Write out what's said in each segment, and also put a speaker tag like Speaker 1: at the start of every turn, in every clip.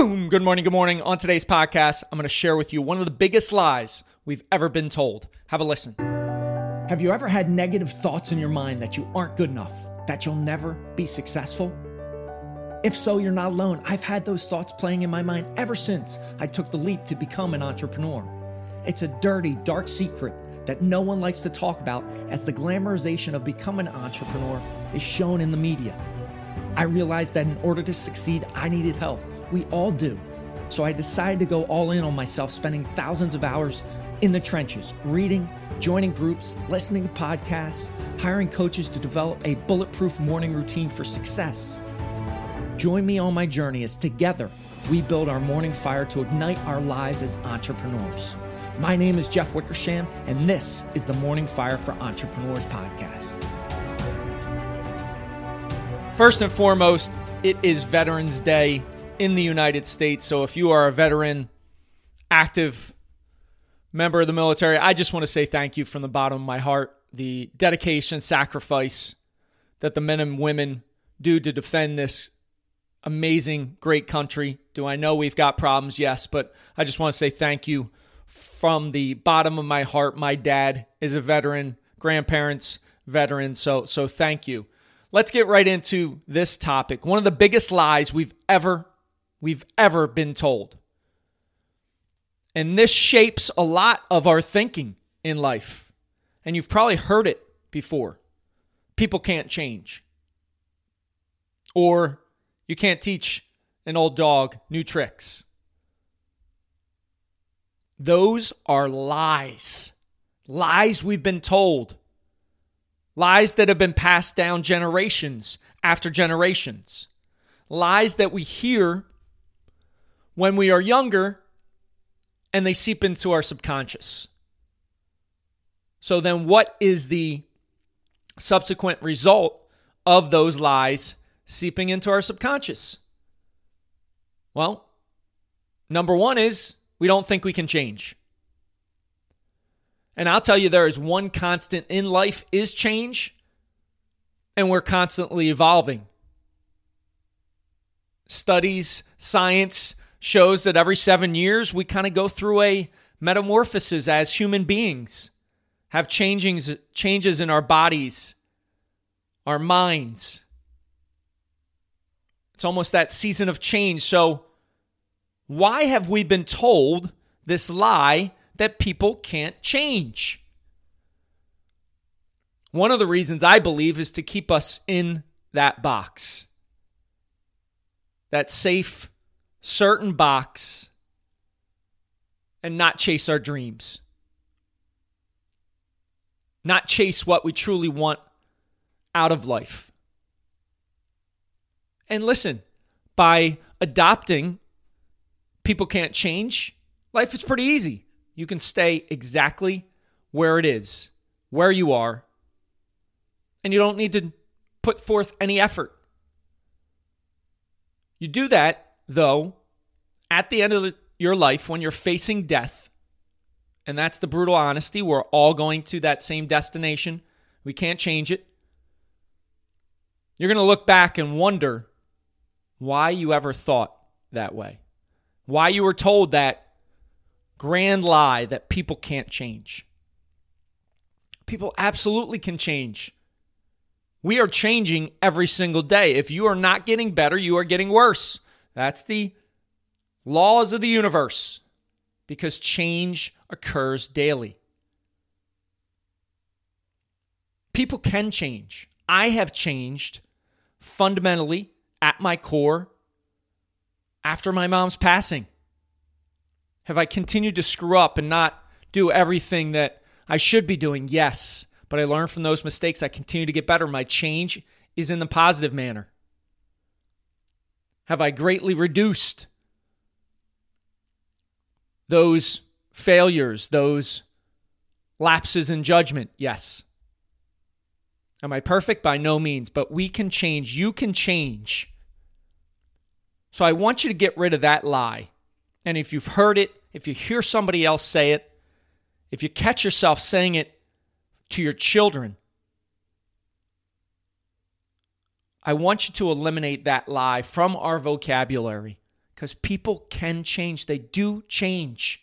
Speaker 1: Boom! Good morning, good morning. On today's podcast, I'm going to share with you one of the biggest lies we've ever been told. Have a listen. Have you ever had negative thoughts in your mind that you aren't good enough, that you'll never be successful? If so, you're not alone. I've had those thoughts playing in my mind ever since I took the leap to become an entrepreneur. It's a dirty, dark secret that no one likes to talk about as the glamorization of becoming an entrepreneur is shown in the media. I realized that in order to succeed, I needed help. We all do. So I decided to go all in on myself, spending thousands of hours in the trenches, reading, joining groups, listening to podcasts, hiring coaches to develop a bulletproof morning routine for success. Join me on my journey as together we build our morning fire to ignite our lives as entrepreneurs. My name is Jeff Wickersham, and this is the Morning Fire for Entrepreneurs podcast. First and foremost, it is Veterans Day in the United States. So if you are a veteran, active member of the military, I just want to say thank you from the bottom of my heart. The dedication, sacrifice that the men and women do to defend this amazing, great country. Do I know we've got problems? Yes, but I just want to say thank you from the bottom of my heart. My dad is a veteran, grandparents veteran, so so thank you. Let's get right into this topic. One of the biggest lies we've ever we've ever been told. And this shapes a lot of our thinking in life. And you've probably heard it before. People can't change. Or you can't teach an old dog new tricks. Those are lies. Lies we've been told. Lies that have been passed down generations after generations. Lies that we hear when we are younger and they seep into our subconscious. So then, what is the subsequent result of those lies seeping into our subconscious? Well, number one is we don't think we can change. And I'll tell you, there is one constant in life is change, and we're constantly evolving. Studies, science, shows that every seven years we kind of go through a metamorphosis as human beings, have changings, changes in our bodies, our minds. It's almost that season of change. So, why have we been told this lie that people can't change? One of the reasons I believe is to keep us in that box, that safe certain box and not chase our dreams. Not chase what we truly want out of life. And listen, by adopting people can't change, life is pretty easy. You can stay exactly where it is, where you are, and you don't need to put forth any effort. You do that though, at the end of the, your life, when you're facing death, and that's the brutal honesty, we're all going to that same destination. We can't change it. You're going to look back and wonder why you ever thought that way, why you were told that grand lie that people can't change. People absolutely can change. We are changing every single day. If you are not getting better, you are getting worse. That's the laws of the universe because change occurs daily. People can change. I have changed fundamentally at my core after my mom's passing. Have I continued to screw up and not do everything that I should be doing? Yes. But I learned from those mistakes. I continue to get better. My change is in the positive manner. Have I greatly reduced those failures, those lapses in judgment? Yes. Am I perfect? By no means, but we can change. You can change. So I want you to get rid of that lie. And if you've heard it, if you hear somebody else say it, if you catch yourself saying it to your children, I want you to eliminate that lie from our vocabulary because people can change. They do change.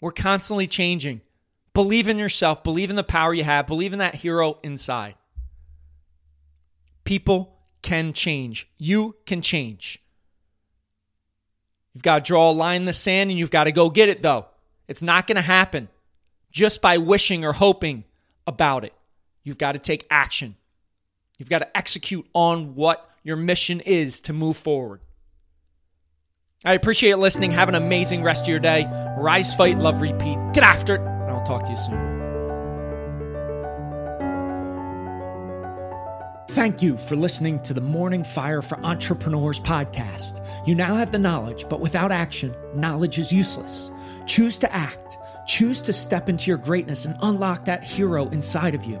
Speaker 1: We're constantly changing. Believe in yourself, believe in the power you have, believe in that hero inside. People can change. You can change. You've got to draw a line in the sand and you've got to go get it, though. It's not going to happen just by wishing or hoping about it. You've got to take action. You've got to execute on what your mission is to move forward. I appreciate listening. Have an amazing rest of your day. Rise, fight, love, repeat. Get after it. And I'll talk to you soon. Thank you for listening to the Morning Fire for Entrepreneurs podcast. You now have the knowledge, but without action, knowledge is useless. Choose to act. Choose to step into your greatness and unlock that hero inside of you.